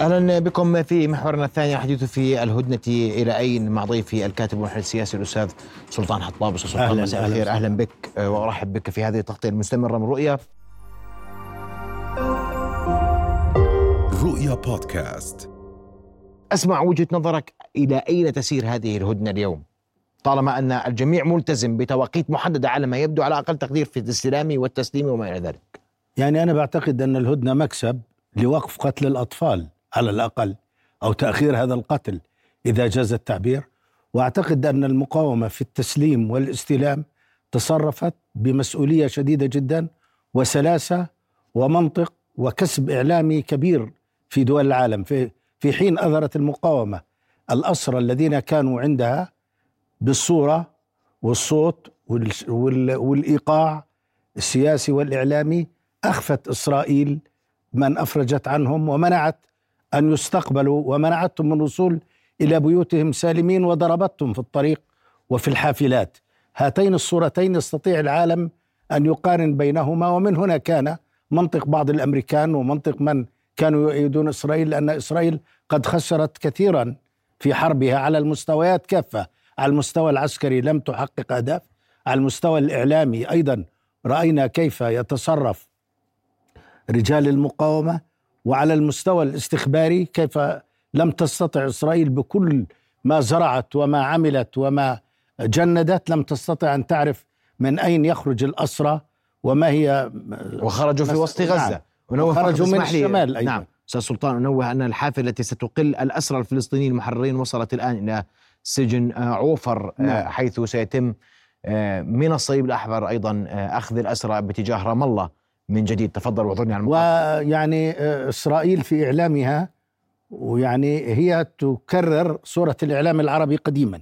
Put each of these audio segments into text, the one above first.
أهلا بكم في محورنا الثاني. الحديث في الهدنة إلى أين مع ضيفي الكاتب والمحلل السياسي الأستاذ سلطان حطاب. أستاذ سلطان أهلاً، مساء. الخير. أهلا. بك وأرحب بك في هذه التغطية المستمرة من رؤيا. رؤيا بودكاست. أسمع وجهة نظرك إلى أين تسير هذه الهدنة اليوم؟ طالما أن الجميع ملتزم بتوقيت محدده على ما يبدو على أقل تقدير في الاستلام والتسليم وما إلى ذلك. يعني أنا بعتقد أن الهدنة مكسب لوقف قتل الأطفال. على الأقل أو تأخير هذا القتل إذا جاز التعبير. وأعتقد أن المقاومة في التسليم والاستلام تصرفت بمسؤولية شديدة جدا وسلاسة ومنطق وكسب إعلامي كبير في دول العالم. في في حين أظهرت المقاومة الأسرى الذين كانوا عندها بالصورة والصوت وال- وال- والإيقاع السياسي والإعلامي أخفت إسرائيل من أفرجت عنهم ومنعت أن يستقبلوا ومنعتهم من الوصول إلى بيوتهم سالمين وضربتهم في الطريق وفي الحافلات. هاتين الصورتين يستطيع العالم أن يقارن بينهما ومن هنا كان منطق بعض الأمريكان ومنطق من كانوا يؤيدون إسرائيل لأن إسرائيل قد خسرت كثيرا في حربها على المستويات كافة. على المستوى العسكري لم تحقق أهداف. على المستوى الإعلامي أيضا رأينا كيف يتصرف رجال المقاومة. وعلى المستوى الاستخباري كيف لم تستطع إسرائيل بكل ما زرعت وما عملت وما جندت لم تستطع أن تعرف من أين يخرج الأسرى وما هي وخرجوا في وسط غزة نعم. ونوه من الشمال أيضا. نعم أستاذ سلطان انوه أن الحافلة التي ستقل الأسرى الفلسطينيين المحررين وصلت الآن إلى سجن آه، عوفر آه، نعم. حيث سيتم آه، من الصليب الأحمر أيضا أخذ الأسرى باتجاه رام الله من جديد. تفضل واعذرني على. ويعني آه، إسرائيل في إعلامها ويعني هي تكرر صورة الإعلام العربي قديما.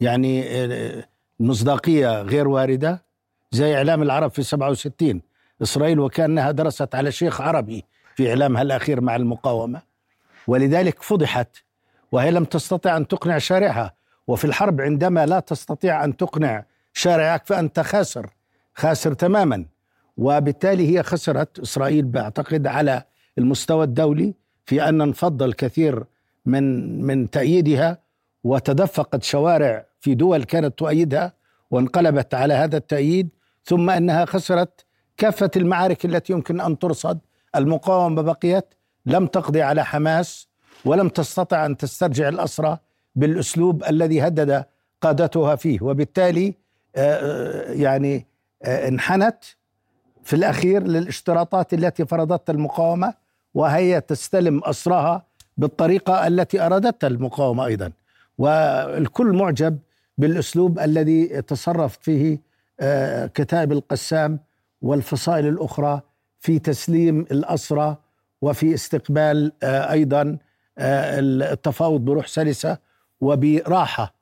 يعني آه، مصداقية غير واردة زي إعلام العرب في 67 إسرائيل وكأنها درست على شيخ عربي في إعلامها الأخير مع المقاومة. ولذلك فضحت وهي لم تستطع أن تقنع شارعها. وفي الحرب عندما لا تستطيع أن تقنع شارعك فأنت خاسر خاسر تماما. وبالتالي هي خسرت. إسرائيل بعتقد على المستوى الدولي في أن انفض الكثير من من تأييدها وتدفقت شوارع في دول كانت تؤيدها وانقلبت على هذا التأييد ثم أنها خسرت كافة المعارك التي يمكن أن ترصد. المقاومة بقيت لم تقضي على حماس ولم تستطع أن تسترجع الأسرى بالأسلوب الذي هدد قادتها فيه. وبالتالي آه، يعني آه، انحنت. في الأخير للاشتراطات التي فرضتها المقاومة وهي تستلم أسراها بالطريقة التي أرادتها المقاومة أيضا. والكل معجب بالأسلوب الذي تصرفت فيه آه، كتائب القسام والفصائل الأخرى في تسليم الأسرى وفي استقبال آه، أيضا آه، التفاوض بروح سلسة وبراحة.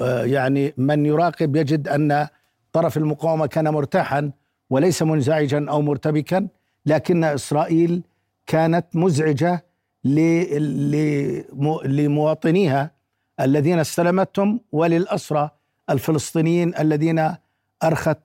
يعني من يراقب يجد أن طرف المقاومة كان مرتاحا وليس منزعجا أو مرتبكا لكن إسرائيل كانت لمو- لمواطنيها الذين استلمتهم وللأسرى الفلسطينيين الذين أرخت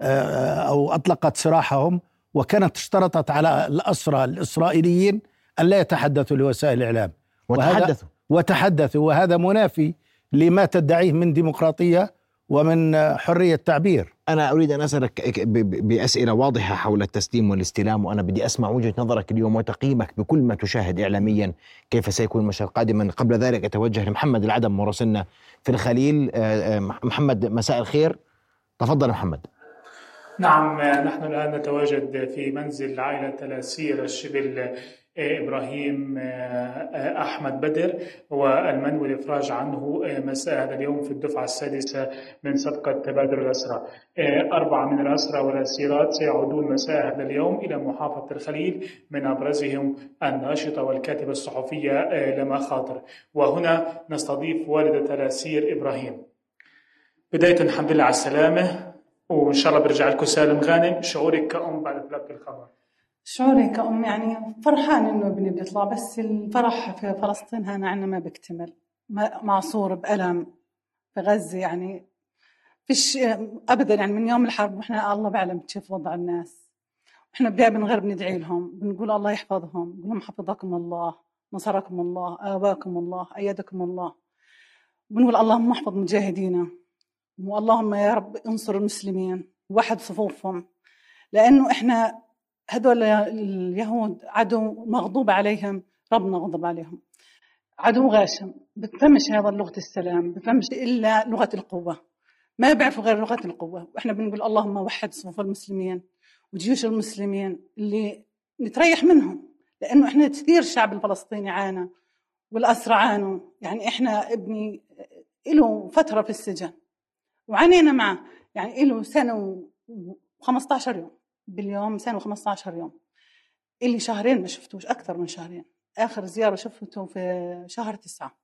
آه، أو أطلقت سراحهم وكانت اشترطت على الأسرى الإسرائيليين أن لا يتحدثوا لوسائل الإعلام. وهذا- وتحدثوا. وتحدثوا. وهذا منافي لما تدعيه من ديمقراطية ومن حرية تعبير. أنا أريد أن أسألك ب- ب- بأسئلة واضحة حول التسليم والاستلام وأنا بدي أسمع وجهة نظرك اليوم وتقييمك بكل ما تشاهد اعلاميا. كيف سيكون المشهد قادما؟ قبل ذلك أتوجه لمحمد العدم مراسلنا في الخليل. آه، آه، محمد مساء الخير. تفضل محمد. نعم نحن الآن نتواجد في منزل عائلة تلاسير الشبل إبراهيم أحمد بدر والمن والإفراج عنه مساء هذا اليوم في الدفعة السادسة من صفقة تبادل الأسرى أربعة من الأسرى والأسيرات سيعودون مساء هذا اليوم إلى محافظة الخليل من أبرزهم الناشطة والكاتبة الصحفية لما خاطر. وهنا نستضيف والدة تلاسير إبراهيم. بداية الحمد لله على السلامة وإن شاء الله برجع لكم سالم غانم. شعورك كأم بعد تلقي الخبر. شعوري كأم يعني فرحان إنه ابني بيطلع بس الفرح في فلسطين هنا عنا ما بيكتمل. معصور بألم في غزة يعني. فيش أبدا يعني من يوم الحرب وإحنا الله بعلم كيف وضع الناس. إحنا بداية بنغير بندعي لهم بنقول الله يحفظهم بنقول لهم حفظكم الله نصركم الله آواكم الله أيدكم الله. بنقول اللهم احفظ مجاهدينا. واللهم يا رب انصر المسلمين وحد صفوفهم. لأنه إحنا هذول اليهود عدو مغضوب عليهم ربنا غضب عليهم. عدو غاشم بفهمش هذا لغة السلام بفهمش إلا لغة القوة. ما بيعرفوا غير لغة القوة. وإحنا بنقول اللهم وحد صفوف المسلمين وجيوش المسلمين اللي نتريح منهم لأنه إحنا كثير الشعب الفلسطيني عانى والأسرى عانوا. يعني إحنا ابني له فترة في السجن وعانينا معه. يعني له سنة و15 يوم. باليوم سنة و15 يوم. اللي شهرين ما شفتوش أكثر من شهرين. آخر زيارة شفته في شهر تسعة.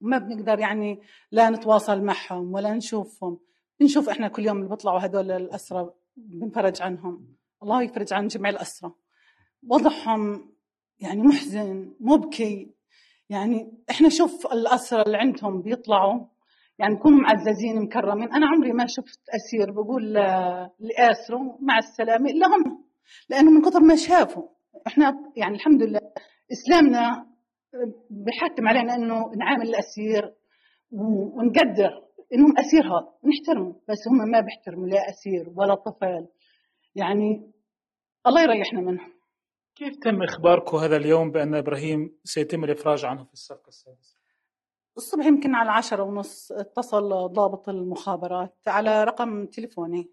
ما بنقدر يعني لا نتواصل معهم ولا نشوفهم. بنشوف إحنا كل يوم اللي بيطلعوا هدول الأسرى بنفرج عنهم. الله يفرج عن جميع الأسرى وضعهم يعني محزن مبكي. يعني إحنا شوف الأسرى اللي عندهم بيطلعوا يعني يكونوا معززين مكرمين. أنا عمري ما شفت أسير بقول لآسره مع السلامة إلا هم لأنه من كثر ما شافوا. إحنا يعني الحمد لله إسلامنا بحتم علينا إنه نعامل الأسير ونقدر إنهم أسير هذا. نحترمه بس هم ما بيحترموا لا أسير ولا طفل. يعني الله يريحنا منهم. كيف تم إخباركم هذا اليوم بأن إبراهيم سيتم الإفراج عنه في الصفقه السادسة؟ الصبح يمكن على عشرة ونص اتصل ضابط المخابرات على رقم تليفوني.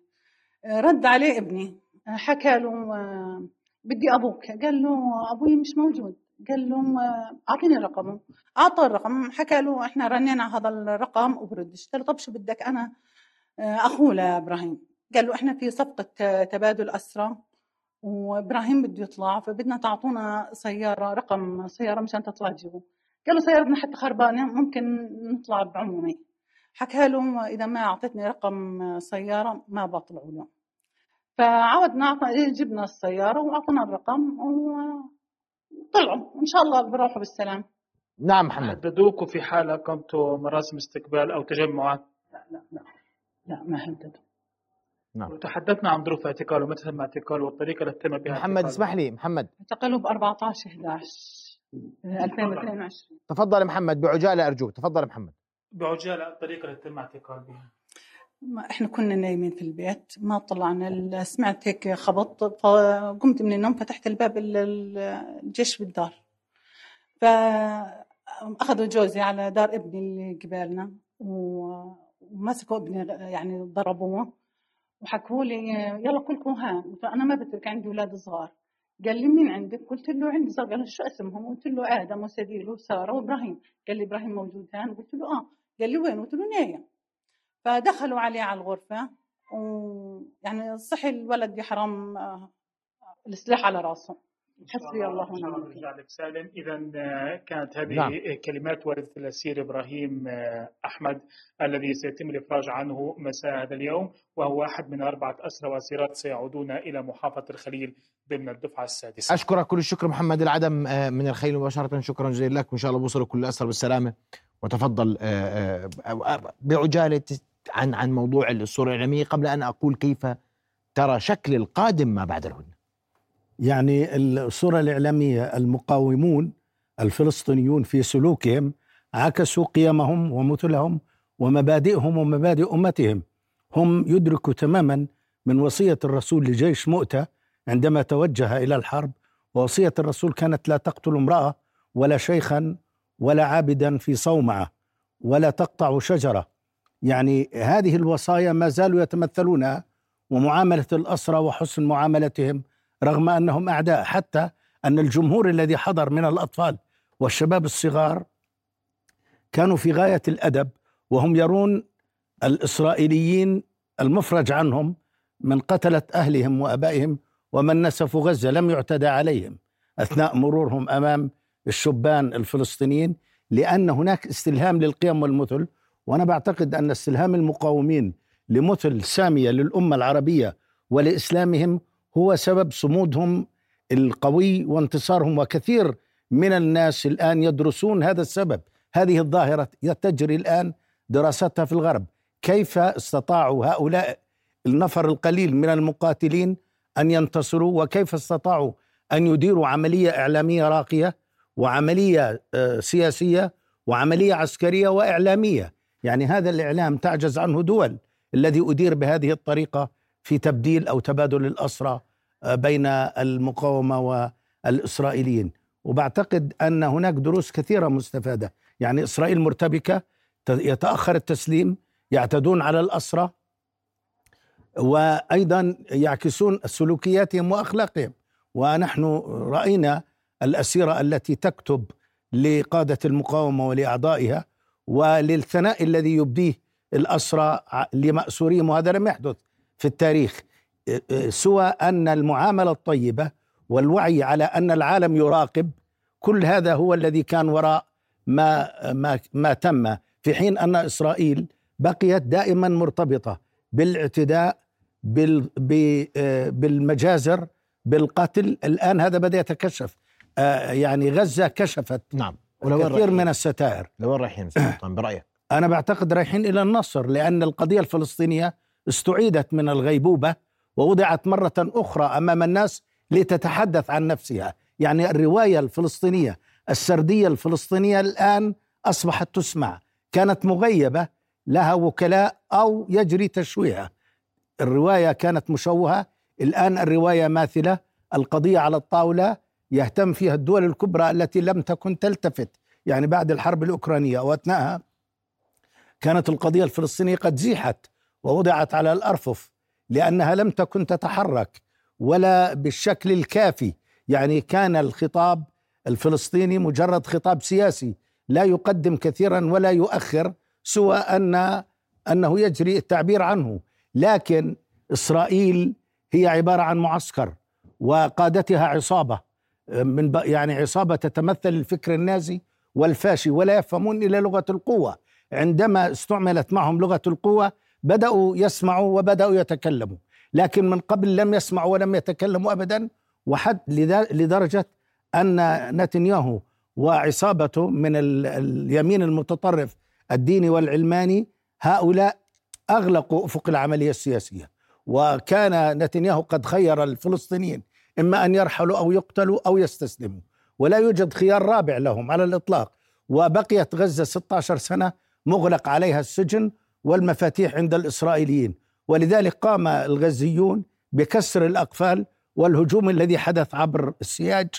رد عليه ابني. حكى له بدي أبوك. قال له أبوي مش موجود. قال لهم أعطيني رقمه. أعطى الرقم. حكى له إحنا رنينا هذا الرقم وبردش قال له طب شو بدك؟ أنا أخوه لإبراهيم. قال له إحنا في صفقة تبادل اسرى وإبراهيم بده يطلع فبدنا تعطونا سيارة رقم سيارة مشان تطلع تجيبه. قال له سيارتنا حتى خربانة ممكن نطلع بعمومي. حكى له إذا ما اعطيتني رقم سيارة ما بطلع له. فعودنا جبنا السيارة وأعطونا الرقم طلعوا إن شاء الله بروحوا بالسلام. نعم محمد. هددوكم في حال أقمتوا مراسم استقبال أو تجمعات. لا لا لا لا ما هددوا نعم. تحدثنا عن ظروف اعتقاله متى تم اعتقاله والطريقة التي تم بها محمد اسمح لي محمد. اعتقلوا ب 14 11 2022 تفضل. محمد بعجالة أرجوك تفضل محمد. بعجالة الطريقة التي تم اعتقال بها. ما إحنا كنا نايمين في البيت ما طلعنا سمعت هيك خبط فقمت من النوم فتحت الباب الجيش بالدار. فاخذوا جوزي على دار ابني اللي قبالنا ومسكوا ابني يعني ضربوه وحكوا لي يلا كلكم ها فانا ما بترك عندي أولاد صغار. قال لي مين عندك؟ قلت له عندي صغار قال شو أسمهم؟ قلت له آدم وسديل وسارة وإبراهيم قال لي إبراهيم موجود هان قلت له آه قال لي وين؟ قلت له نايم فدخلوا عليه على الغرفة ويعني صحي الولد يحرم آه، السلاح على راسه حسبي الله ونعم الوكيل سالم إذا آه، كانت هذه نعم. كلمات والد الأسير إبراهيم آه، أحمد الذي سيتم الإفراج عنه مساء هذا اليوم وهو أحد من أربعة أسرى واسيرات سيعودون إلى محافظة الخليل ضمن الدفعة السادسة. أشكرك كل الشكر محمد العدم من الخليل مباشرة شكرا جزيلا لك وإن شاء الله بوصلوا كل الأسرى بالسلامة وتفضل بعجالة عن عن موضوع الصورة الإعلامية قبل أن أقول كيف ترى شكل القادم ما بعد الهدنه. يعني الصورة الإعلامية المقاومون الفلسطينيون في سلوكهم عكسوا قيمهم ومثلهم ومبادئهم ومبادئ أمتهم. هم يدركوا تماما من وصية الرسول لجيش مؤتة عندما توجه إلى الحرب ووصية الرسول كانت لا تقتل امرأة ولا شيخا ولا عابدا في صومعة ولا تقطع شجرة يعني هذه الوصايا ما زالوا يتمثلونها ومعاملة الأسرى وحسن معاملتهم رغم أنهم أعداء حتى أن الجمهور الذي حضر من الأطفال والشباب الصغار كانوا في غاية الأدب وهم يرون الإسرائيليين المفرج عنهم من قتلة أهلهم وأبائهم ومن نسفوا غزة لم يعتدى عليهم أثناء مرورهم أمام الشبان الفلسطينيين لأن هناك استلهام للقيم والمثل وأنا بعتقد أن استلهام المقاومين لمثل سامية للأمة العربية ولإسلامهم هو سبب صمودهم القوي وانتصارهم وكثير من الناس الآن يدرسون هذا السبب. هذه الظاهرة تجري الآن دراستها في الغرب. كيف استطاعوا هؤلاء النفر القليل من المقاتلين أن ينتصروا؟ وكيف استطاعوا أن يديروا عملية إعلامية راقية وعملية آه، سياسية وعملية عسكرية وإعلامية؟ يعني هذا الإعلام تعجز عنه دول الذي أدير بهذه الطريقة في تبديل أو تبادل الاسرى آه، بين المقاومة والإسرائيليين. وبعتقد أن هناك دروس كثيرة مستفادة. يعني إسرائيل مرتبكة يتأخر التسليم يعتدون على الاسرى وأيضا يعكسون سلوكياتهم وأخلاقهم. ونحن رأينا الأسيرة التي تكتب لقادة المقاومة ولأعضائها وللثناء الذي يبديه الاسرى لمأسوريهم وهذا لم يحدث. في التاريخ. سوى أن المعاملة الطيبة والوعي على أن العالم يراقب كل هذا هو الذي كان وراء ما ما ما تم في حين أن إسرائيل بقيت دائما مرتبطة بالاعتداء بالمجازر بالقتل. الآن هذا بدأ يتكشف. يعني غزة كشفت نعم. كثير من الستائر. لوين رايحين برأيك. أنا بعتقد رايحين إلى النصر لأن القضية الفلسطينية استعيدت من الغيبوبة ووضعت مرة أخرى أمام الناس لتتحدث عن نفسها. يعني الرواية الفلسطينية السردية الفلسطينية الآن أصبحت تسمع. كانت مغيبة لها وكلاء أو يجري تشويهها الرواية كانت مشوهة الآن الرواية ماثلة القضية على الطاولة يهتم فيها الدول الكبرى التي لم تكن تلتفت. يعني بعد الحرب الأوكرانية وأثناءها كانت القضية الفلسطينية قد زيحت. ووضعت على الأرفف لأنها لم تكن تتحرك ولا بالشكل الكافي. يعني كان الخطاب الفلسطيني مجرد خطاب سياسي لا يقدم كثيرا ولا يؤخر سوى ان أنه يجري التعبير عنه. لكن إسرائيل هي عبارة عن معسكر وقادتها عصابة من يعني عصابة تتمثل الفكر النازي والفاشي ولا يفهمون إلا لغة القوة. عندما استعملت معهم لغة القوة بدأوا يسمعوا وبدأوا يتكلموا لكن من قبل لم يسمعوا ولم يتكلموا ابدا وحد لدرجة أن نتنياهو وعصابته من اليمين المتطرف الديني والعلماني هؤلاء أغلقوا أفق العملية السياسية. وكان نتنياهو قد خير الفلسطينيين إما أن يرحلوا أو يقتلوا أو يستسلموا. ولا يوجد خيار رابع لهم على الإطلاق. وبقيت غزة 16 سنة مغلق عليها السجن والمفاتيح عند الإسرائيليين. ولذلك قام الغزيون بكسر الأقفال والهجوم الذي حدث عبر السياج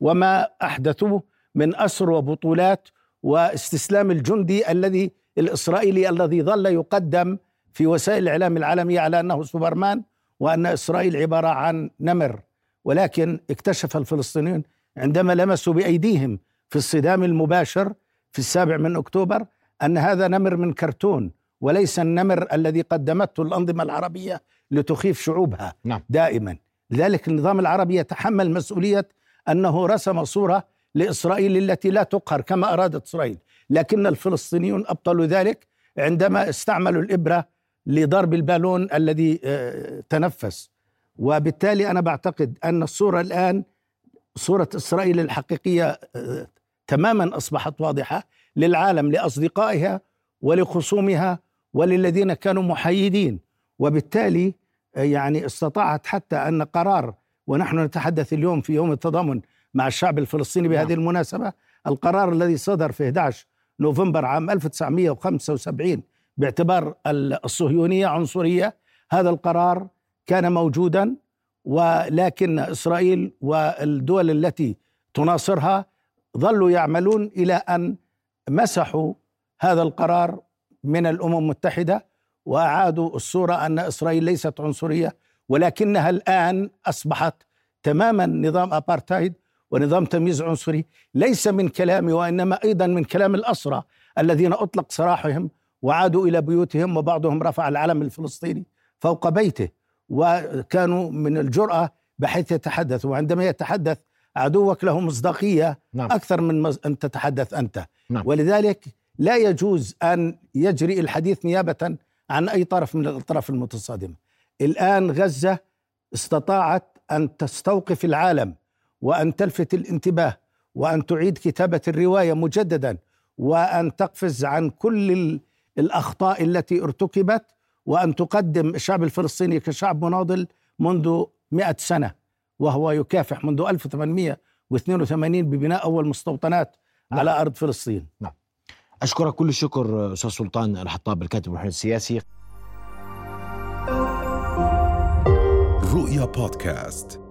وما أحدثوه من أسر وبطولات واستسلام الجندي الذي الإسرائيلي الذي ظل يقدم في وسائل الإعلام العالمية على أنه سوبرمان وأن إسرائيل عبارة عن نمر. ولكن اكتشف الفلسطينيون عندما لمسوا بأيديهم في الصدام المباشر في السابع من أكتوبر أن هذا نمر من كرتون وليس النمر الذي قدمته الأنظمة العربية لتخيف شعوبها نعم. دائما. لذلك النظام العربي يتحمل مسؤولية أنه رسم صورة لإسرائيل التي لا تقهر كما أرادت إسرائيل. لكن الفلسطينيون أبطلوا ذلك عندما استعملوا الإبرة لضرب البالون الذي آه، تنفس. وبالتالي أنا بعتقد أن الصورة الآن صورة إسرائيل الحقيقية آه، تماما أصبحت واضحة للعالم لأصدقائها ولخصومها وللذين كانوا محايدين وبالتالي آه، يعني استطاعت حتى أن قرار ونحن نتحدث اليوم في يوم التضامن مع الشعب الفلسطيني بهذه نعم. المناسبة القرار الذي صدر في 11 نوفمبر عام 1975 باعتبار الصهيونية عنصرية هذا القرار كان موجودا ولكن إسرائيل والدول التي تناصرها ظلوا يعملون إلى أن مسحوا هذا القرار من الأمم المتحدة وأعادوا الصورة أن إسرائيل ليست عنصرية ولكنها الآن أصبحت تماما نظام ابارتايد ونظام تمييز عنصري ليس من كلامي وإنما أيضا من كلام الأسرى الذين أطلق سراحهم وعادوا إلى بيوتهم وبعضهم رفع العلم الفلسطيني فوق بيته وكانوا من الجرأة بحيث يتحدث وعندما يتحدث عدوك له مصداقية نعم. أكثر من أن تتحدث أنت نعم. ولذلك لا يجوز أن يجري الحديث نيابة عن أي طرف من الأطراف المتصادمة. الآن غزة استطاعت أن تستوقف العالم وأن تلفت الانتباه وأن تعيد كتابة الرواية مجددا وأن تقفز عن كل الأخطاء التي ارتكبت وأن تقدم الشعب الفلسطيني كشعب مناضل منذ مئة سنة وهو يكافح منذ و82 ببناء أول مستوطنات نعم. على أرض فلسطين. أشكرك كل الشكر أستاذ سلطان الحطاب الكاتب والمحلل السياسي. رؤيا بودكاست.